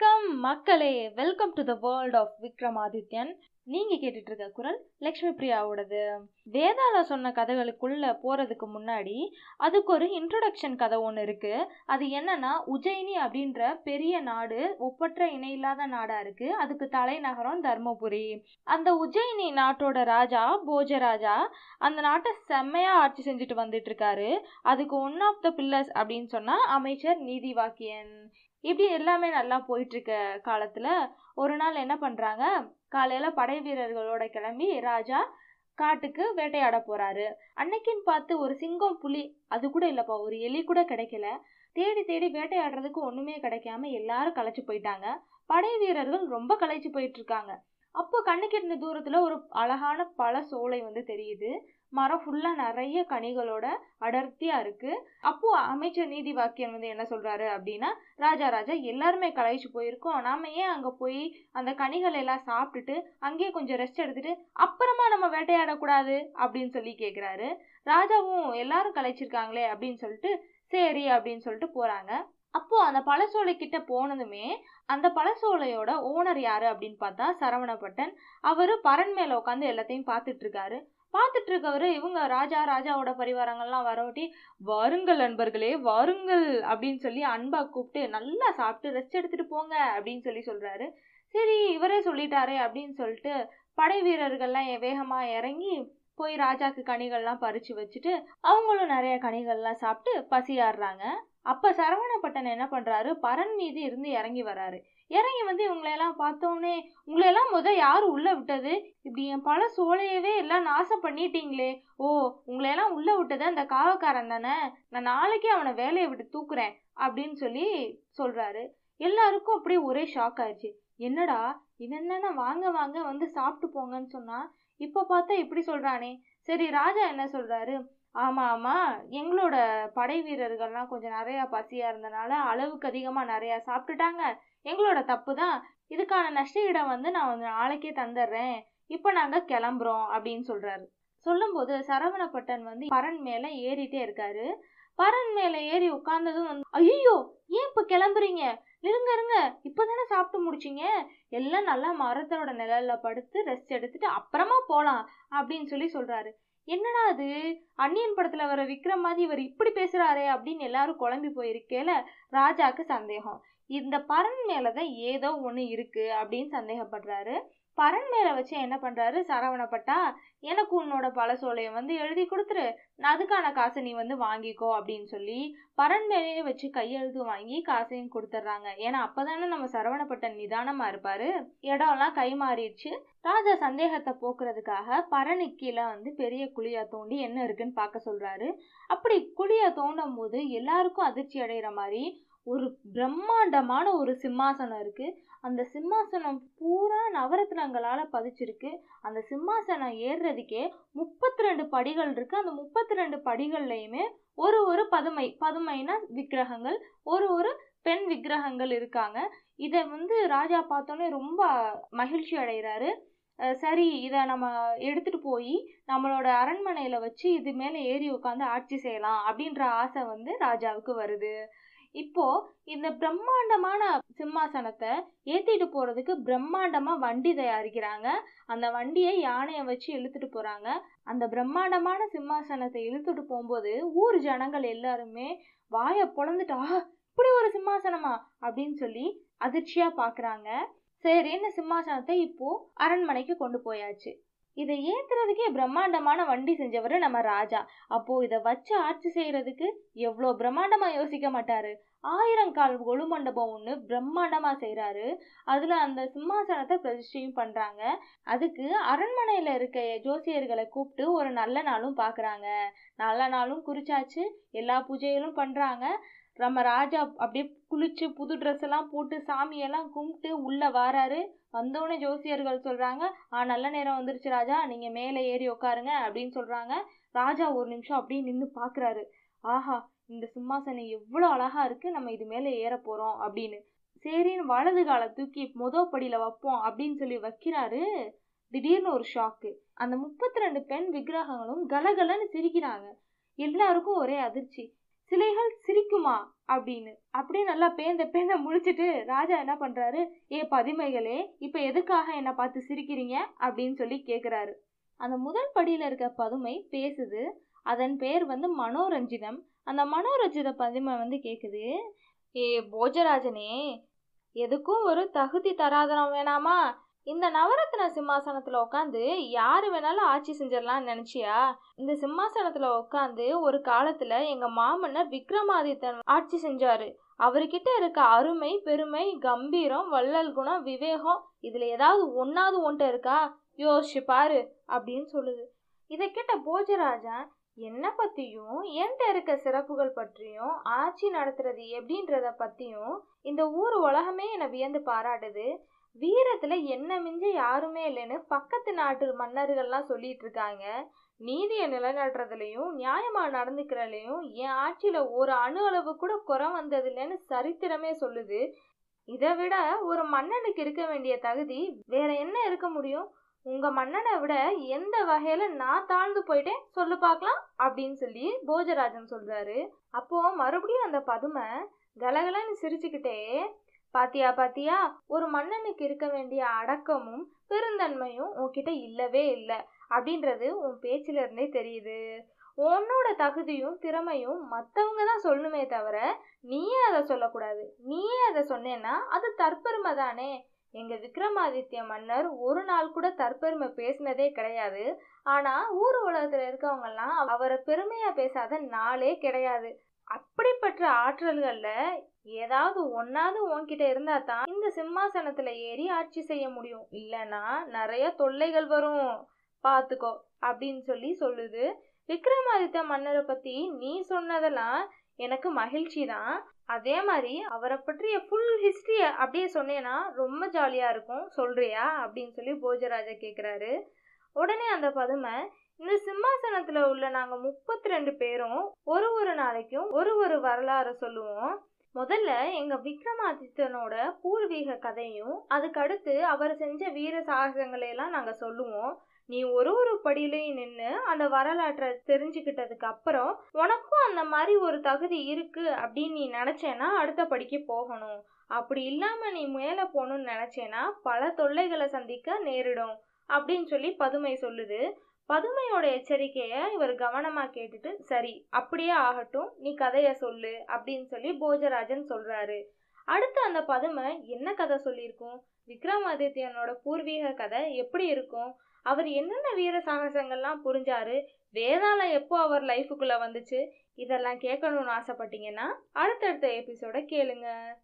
வணக்கம் மக்களே. Welcome to the world of Vikramadityan. நீங்க கேட்டுட்டு இருக்க குரல் லக்ஷ்மி பிரியாவோடது. வேதாள சொன்ன கதைகளுக்குள்ள போறதுக்கு முன்னாடி அதுக்கு ஒரு இன்ட்ரொடக்ஷன் கதை ஒன்று இருக்கு. அது என்னன்னா உஜயினி அப்படின்ற பெரிய நாடு ஒப்பற்ற இணையில்லாத நாடா இருக்கு. அதுக்கு தலைநகரம் தர்மபுரி. அந்த உஜயினி நாட்டோட ராஜா போஜராஜா அந்த நாட்டை செம்மையா ஆட்சி செஞ்சுட்டு வந்துட்டு இருக்காரு அதுக்கு ஒன் ஆஃப் த பில்லர்ஸ் அப்படின்னு சொன்னா அமைச்சர் நீதி வாக்கியன் இப்படி எல்லாமே நல்லா போயிட்டு இருக்க காலத்துல ஒரு நாள் என்ன பண்றாங்க? காலையில படை வீரர்களோட கிளம்பி ராஜா காட்டுக்கு வேட்டையாட போறாரு. அன்னைக்குன்னு பார்த்து ஒரு சிங்கம் புலி அது கூட இல்லப்பா ஒரு எலி கூட கிடைக்கல. தேடி தேடி வேட்டையாடுறதுக்கு ஒண்ணுமே கிடைக்காம எல்லாரும் களைச்சு போயிட்டாங்க. படை வீரர்கள் ரொம்ப களைச்சு போயிட்டு இருக்காங்க அப்போ கண்ணுக்கு இருந்த தூரத்துல ஒரு அழகான பழ சோலை வந்து தெரியுது. மரம் ஃபுல்லா நிறைய கனிகளோட அடர்த்தியா இருக்கு. அப்போ அமைச்சர் நீதி வாக்கியம் வந்து என்ன சொல்றாரு அப்படின்னா ராஜா ராஜா எல்லாருமே களைச்சு போயிருக்கோம். நாம ஏன் அங்க போய் அந்த கனிகள் எல்லாம் சாப்பிட்டுட்டு அங்கேயே கொஞ்சம் ரெஸ்ட் எடுத்துட்டு அப்புறமா நம்ம வேட்டையாடக்கூடாது அப்படின்னு சொல்லி கேக்குறாரு. ராஜாவும் எல்லாரும் களைச்சிருக்காங்களே அப்படின்னு சொல்லிட்டு சரி அப்படின்னு சொல்லிட்டு போறாங்க. அப்போ அந்த பழசோலை கிட்ட போனதுமே அந்த பழசோலையோட ஓனர் யாரு அப்படின்னு பார்த்தா சரவணப்பட்டன். அவரு பரன் மேல உட்காந்து எல்லாத்தையும் பார்த்துட்டு இருக்காரு. பார்த்துட்டு இருக்கவரு இவங்க ராஜா ராஜாவோட பரிவாரங்கள்லாம் வரவட்டி வாருங்கள் நண்பர்களே வாருங்கள் அப்படின்னு சொல்லி அன்பா கூப்பிட்டு நல்லா சாப்பிட்டு ரெஸ்ட் எடுத்துட்டு போங்க அப்படின்னு சொல்லி சொல்றாரு. சரி இவரே சொல்லிட்டாரே அப்படின்னு சொல்லிட்டு படை வீரர்கள்லாம் வேகமா இறங்கி போய் ராஜாக்கு கனிகள்லாம் பறிச்சு வச்சுட்டு அவங்களும் நிறைய கனிகள்லாம் சாப்பிட்டு பசியாடுறாங்க அப்போ சரவணப்பட்டன் என்ன பண்ணுறாரு பரன் மீது இருந்து இறங்கி வராரு. இறங்கி வந்து இவங்களையெல்லாம் பார்த்தோன்னே உங்களையெல்லாம் முத யார் உள்ளே விட்டது? இப்படி என் பல சோலையவே எல்லாம் நாசம் பண்ணிட்டீங்களே. ஓ உங்களையெல்லாம் உள்ளே விட்டது அந்த காவக்காரன் தானே? நான் நாளைக்கே அவனை வேலையை விட்டு தூக்குறேன். அப்படின்னு சொல்லி சொல்கிறாரு எல்லாருக்கும் அப்படியே ஒரே ஷாக் ஆயிடுச்சு என்னடா இவன் என்னன்னா வாங்க வாங்க வந்து சாப்பிட்டு போங்கன்னு சொன்னா இப்போ பார்த்தா இப்படி சொல்கிறானே சரி ராஜா என்ன சொல்கிறாரு ஆமா ஆமா. எங்களோட படை வீரர்கள்லாம் கொஞ்சம் நிறைய பசியா இருந்தனால அளவுக்கு அதிகமா நிறைய சாப்பிட்டுட்டாங்க. எங்களோட தப்பு தான் இதுக்கான நஷ்டஈடம் வந்து நான் வந்து நாளைக்கே தந்துடுறேன். இப்போ நாங்க கிளம்புறோம் அப்படின்னு சொல்றாரு. சொல்லும்போது சரவணப்பட்டன் வந்து பரன் மேல ஏறிட்டே இருக்காரு. பரன் மேல ஏறி உட்கார்ந்ததும் வந்து ஐயோ ஏன் இப்ப கிளம்புறீங்க? இருங்க இருங்க. இப்பதானே சாப்பிட்டு முடிச்சிங்க. எல்லாம் நல்லா மரத்தோட நிழல்ல படுத்து ரெஸ்ட் எடுத்துட்டு அப்புறமா போலாம். அப்படின்னு சொல்லி சொல்றாரு. என்னடா அது? அன்னியன் படத்துல வர விக்ரம் மாதிரி இவர் இப்படி பேசுறாரே அப்படின்னு எல்லாரும் குழம்பி போயிருக்கேல ராஜாக்கு சந்தேகம். இந்த பரன் மேலதான் ஏதோ ஒண்ணு இருக்கு அப்படின்னு சந்தேகப்படுறாரு. பரன் மேல வச்சு என்ன பண்றாரு? சரவணப்பட்டா எனக்கு உன்னோட பழசோலையை வந்து எழுதி கொடுத்துரு. நான் அதுக்கான காசை நீ வந்து வாங்கிக்கோ அப்படின்னு சொல்லி பரன் மேலேயே வச்சு கையெழுத்து வாங்கி காசையும் கொடுத்துட்றாங்க. ஏன்னா அப்பதானே நம்ம சரவணப்பட்டன் நிதானமா இருப்பாரு. இடம்லாம் கை மாறிடுச்சு ராஜா சந்தேகத்தை போக்குறதுக்காக பரனு கீழே வந்து பெரிய குழியா தோண்டி என்ன இருக்குன்னு பார்க்க சொல்றாரு. அப்படி குழியா தோண்டும் போது எல்லாருக்கும் அதிர்ச்சி அடைகிற மாதிரி ஒரு பிரம்மாண்டமான ஒரு சிம்மாசனம் இருக்கு. அந்த சிம்மாசனம் பூரா நவரத்னங்களால பதிச்சிருக்கு. அந்த சிம்மாசனம் ஏறுறதுக்கே முப்பத்தி ரெண்டு படிகள் இருக்கு. அந்த முப்பத்தி ரெண்டு படிகள்லையுமே ஒரு ஒரு பதுமை பதுமைனா விக்கிரகங்கள் ஒரு ஒரு பெண் விக்கிரகங்கள் இருக்காங்க. இதை வந்து ராஜா பார்த்தோன்னே ரொம்ப மகிழ்ச்சி அடைகிறாரு சரி இதை நம்ம எடுத்துட்டு போய் நம்மளோட அரண்மனையில் வச்சு இது மேலே ஏறி உட்காந்து ஆட்சி செய்யலாம் அப்படின்ற ஆசை வந்து ராஜாவுக்கு வருது. இப்போ இந்த பிரம்மாண்டமான சிம்மாசனத்தை ஏத்திட்டு போறதுக்கு பிரம்மாண்டமா வண்டி தயாரிக்கிறாங்க. அந்த வண்டியை யானையை வச்சு இழுத்துட்டு போறாங்க. அந்த பிரம்மாண்டமான சிம்மாசனத்தை இழுத்துட்டு போகும்போது ஊர் ஜனங்கள் எல்லாருமே வாய பொழந்துட்டா இப்படி ஒரு சிம்மாசனமா? அப்படின்னு சொல்லி அதிர்ச்சியா பாக்குறாங்க. சரின்னு சிம்மாசனத்தை இப்போ அரண்மனைக்கு கொண்டு போயாச்சு. இதை ஏத்துறதுக்கே பிரம்மாண்டமான வண்டி செஞ்சவர் நம்ம ராஜா. அப்போ இதை வச்சு ஆட்சி செய்யறதுக்கு எவ்வளோ பிரம்மாண்டமா யோசிக்க மாட்டாரு? ஆயிரம் கால் மண்டபம் ஒன்று பிரம்மாண்டமா செய்கிறாரு அதில் அந்த சிம்மாசனத்தை பிரதிஷ்டையும் பண்ணுறாங்க அதுக்கு அரண்மனையில் இருக்க ஜோசியர்களை கூப்பிட்டு ஒரு நல்ல நாளும் பார்க்குறாங்க நல்ல நாளும் குறிச்சாச்சு. எல்லா பூஜைகளும் பண்ணுறாங்க நம்ம ராஜா அப்படியே குளிச்சு புது ட்ரெஸ் எல்லாம் போட்டு சாமியெல்லாம் கும்பிட்டு உள்ள வராரு. வந்தோடனே ஜோசியர்கள் சொல்றாங்க ஆ நல்ல நேரம் வந்துருச்சு ராஜா நீங்க மேலே ஏறி உட்காருங்க அப்படின்னு சொல்றாங்க. ராஜா ஒரு நிமிஷம் அப்படியே நின்று பாக்குறாரு. ஆஹா இந்த சிம்மாசனம் எவ்வளோ அழகா இருக்கு நம்ம இது மேலே ஏற போறோம் அப்படின்னு. சரின்னு வலது காலை தூக்கி மொத படியில் வைப்போம் அப்படின்னு சொல்லி வைக்கிறாரு. திடீர்னு ஒரு ஷாக்கு அந்த முப்பத்தி ரெண்டு பெண் விக்கிரகங்களும் கலகலன்னு சிரிக்கிறாங்க. எல்லாருக்கும் ஒரே அதிர்ச்சி. சிலைகள் சிரிக்குமா அப்படின்னு. அப்படியே நல்லா பேந்த பேந்த முழிச்சிட்டு ராஜா என்ன பண்றாரு? ஏ பதுமைகளே இப்ப எதுக்காக என்ன பார்த்து சிரிக்கிறீங்க? அப்படின்னு சொல்லி கேக்குறாரு. அந்த முதல் படியில இருக்க பதுமை பேசுது. அதன் பேர் வந்து மனோரஞ்சிதம். அந்த மனோரஞ்சித பதுமை வந்து கேக்குது. ஏ போஜராஜனே எதுக்கும் ஒரு தகுதி தராதனம் வேணாமா? இந்த நவரத்ன சிம்மாசனத்தில் உட்காந்து யார் வேணாலும் ஆட்சி செஞ்சிடலாம்னு நினச்சியா? இந்த சிம்மாசனத்தில் உட்காந்து ஒரு காலத்தில் எங்கள் மாமன்னர் விக்ரமாதித்தன் ஆட்சி செஞ்சார். அவர்கிட்ட இருக்க அருமை பெருமை கம்பீரம் வள்ளல் குணம் விவேகம் இதில் ஏதாவது ஒன்றாவது ஒன்ட்ட இருக்கா? யோசிச்சு பாரு அப்படின்னு சொல்லுது. இதை கேட்ட போஜராஜன் என்னை பற்றியும் என்கிட்ட இருக்க சிறப்புகள் பற்றியும் ஆட்சி நடத்துறது எப்படின்றத பற்றியும் இந்த ஊர் உலகமே என்னை வியந்து பாராட்டுது. வீரத்துல என்ன மிஞ்ச யாருமே இல்லைன்னு பக்கத்து நாட்டு மன்னர்கள்லாம் சொல்லிட்டு இருக்காங்க. நீதியை நிலநடுறதுலையும் நியாயமா நடந்துக்கிறதுலையும் என் ஆட்சியில ஒரு அணு அளவு கூட குறை வந்ததில்லைன்னு சரித்திரமே சொல்லுது. இதை விட ஒரு மன்னனுக்கு இருக்க வேண்டிய தகுதி வேற என்ன இருக்க முடியும்? உங்க மன்னனை விட எந்த வகையில நான் தாழ்ந்து போயிட்டேன் சொல்லு பார்க்கலாம் அப்படின்னு சொல்லி போஜராஜன் சொல்றாரு. அப்போ மறுபடியும் அந்த பதுமை கலகலன்னு சிரிச்சுக்கிட்டே பாத்தியா பாத்தியா? ஒரு மன்னனுக்கு இருக்க வேண்டிய அடக்கமும் பெருந்தன்மையும் உன்கிட்ட இல்லவே இல்லை. அப்படின்றது உன் பேச்சில இருந்தே தெரியுது. உன்னோட தகுதியும் திறமையும் மற்றவங்க தான் சொல்லணுமே தவிர நீயே அதை சொல்லக்கூடாது. நீயே அதை சொன்னேன்னா அது தற்பெருமை தானே? எங்க விக்ரமாதித்ய மன்னர் ஒரு நாள் கூட தற்பெருமை பேசினதே கிடையாது. ஆனா ஊர் உலகத்துல இருக்கவங்கெல்லாம் அவரை பெருமையா பேசாத நாளே கிடையாது. அப்படிப்பட்ட ஆற்றல்கள்ல ஏதாவது ஒன்னாவது உன்கிட்ட இருந்தா தான் இந்த சிம்மாசனத்துல ஏறி ஆட்சி செய்ய முடியும். இல்லனா நிறைய தொல்லைகள் வரும். பாத்துக்கோ அப்படின்னு சொல்லி சொல்லுது விக்ரமாதித்ய மன்னரை பத்தி நீ சொன்னதெல்லாம் எனக்கு மகிழ்ச்சி தான். அதே மாதிரி அவரை பற்றிய ஃபுல் ஹிஸ்டரிய அப்படியே சொன்னேன்னா ரொம்ப ஜாலியா இருக்கும். சொல்றியா? அப்படின்னு சொல்லி போஜராஜா கேட்குறாரு உடனே அந்த பதுமை இந்த சிம்மாசனத்துல உள்ள நாங்க முப்பத்தி ரெண்டு பேரும் ஒரு ஒரு நாளைக்கும் ஒரு ஒரு வரலாறு சொல்லுவோம். முதல்ல எங்க விக்ரமாதித்தனோட பூர்வீக கதையும் அதுக்கடுத்து அவர் செஞ்ச வீர சாகசங்களை எல்லாம் நாங்க சொல்லுவோம். நீ ஒரு ஒரு படியிலையும் நின்று அந்த வரலாற்றை தெரிஞ்சுக்கிட்டதுக்கு அப்புறம் உனக்கும் அந்த மாதிரி ஒரு தகுதி இருக்கு அப்படின்னு நீ நினைச்சேன்னா அடுத்த படிக்கு போகணும். அப்படி இல்லாம நீ மேலே போகணும்னு நினைச்சேன்னா பல தொல்லைகளை சந்திக்க நேரிடும் அப்படின்னு சொல்லி பதுமை சொல்லுது. பதுமையோட எச்சரிக்கைய இவர் கவனமா கேட்டுட்டு சரி அப்படியே ஆகட்டும். நீ கதைய சொல்லு அப்படின்னு சொல்லி போஜராஜன் சொல்றாரு. அடுத்து அந்த பதுமை என்ன கதை சொல்லியிருக்கும்? விக்ரமாதித்யனோட பூர்வீக கதை எப்படி இருக்கும்? அவர் என்னென்ன வீர சாகசங்கள்லாம் புரிஞ்சாரு? வேதாளம் எப்போ அவர் லைஃபுக்குள்ள வந்துச்சு? இதெல்லாம் கேட்கணும்னு ஆசைப்பட்டீங்கன்னா அடுத்தடுத்த எபிசோட கேளுங்க.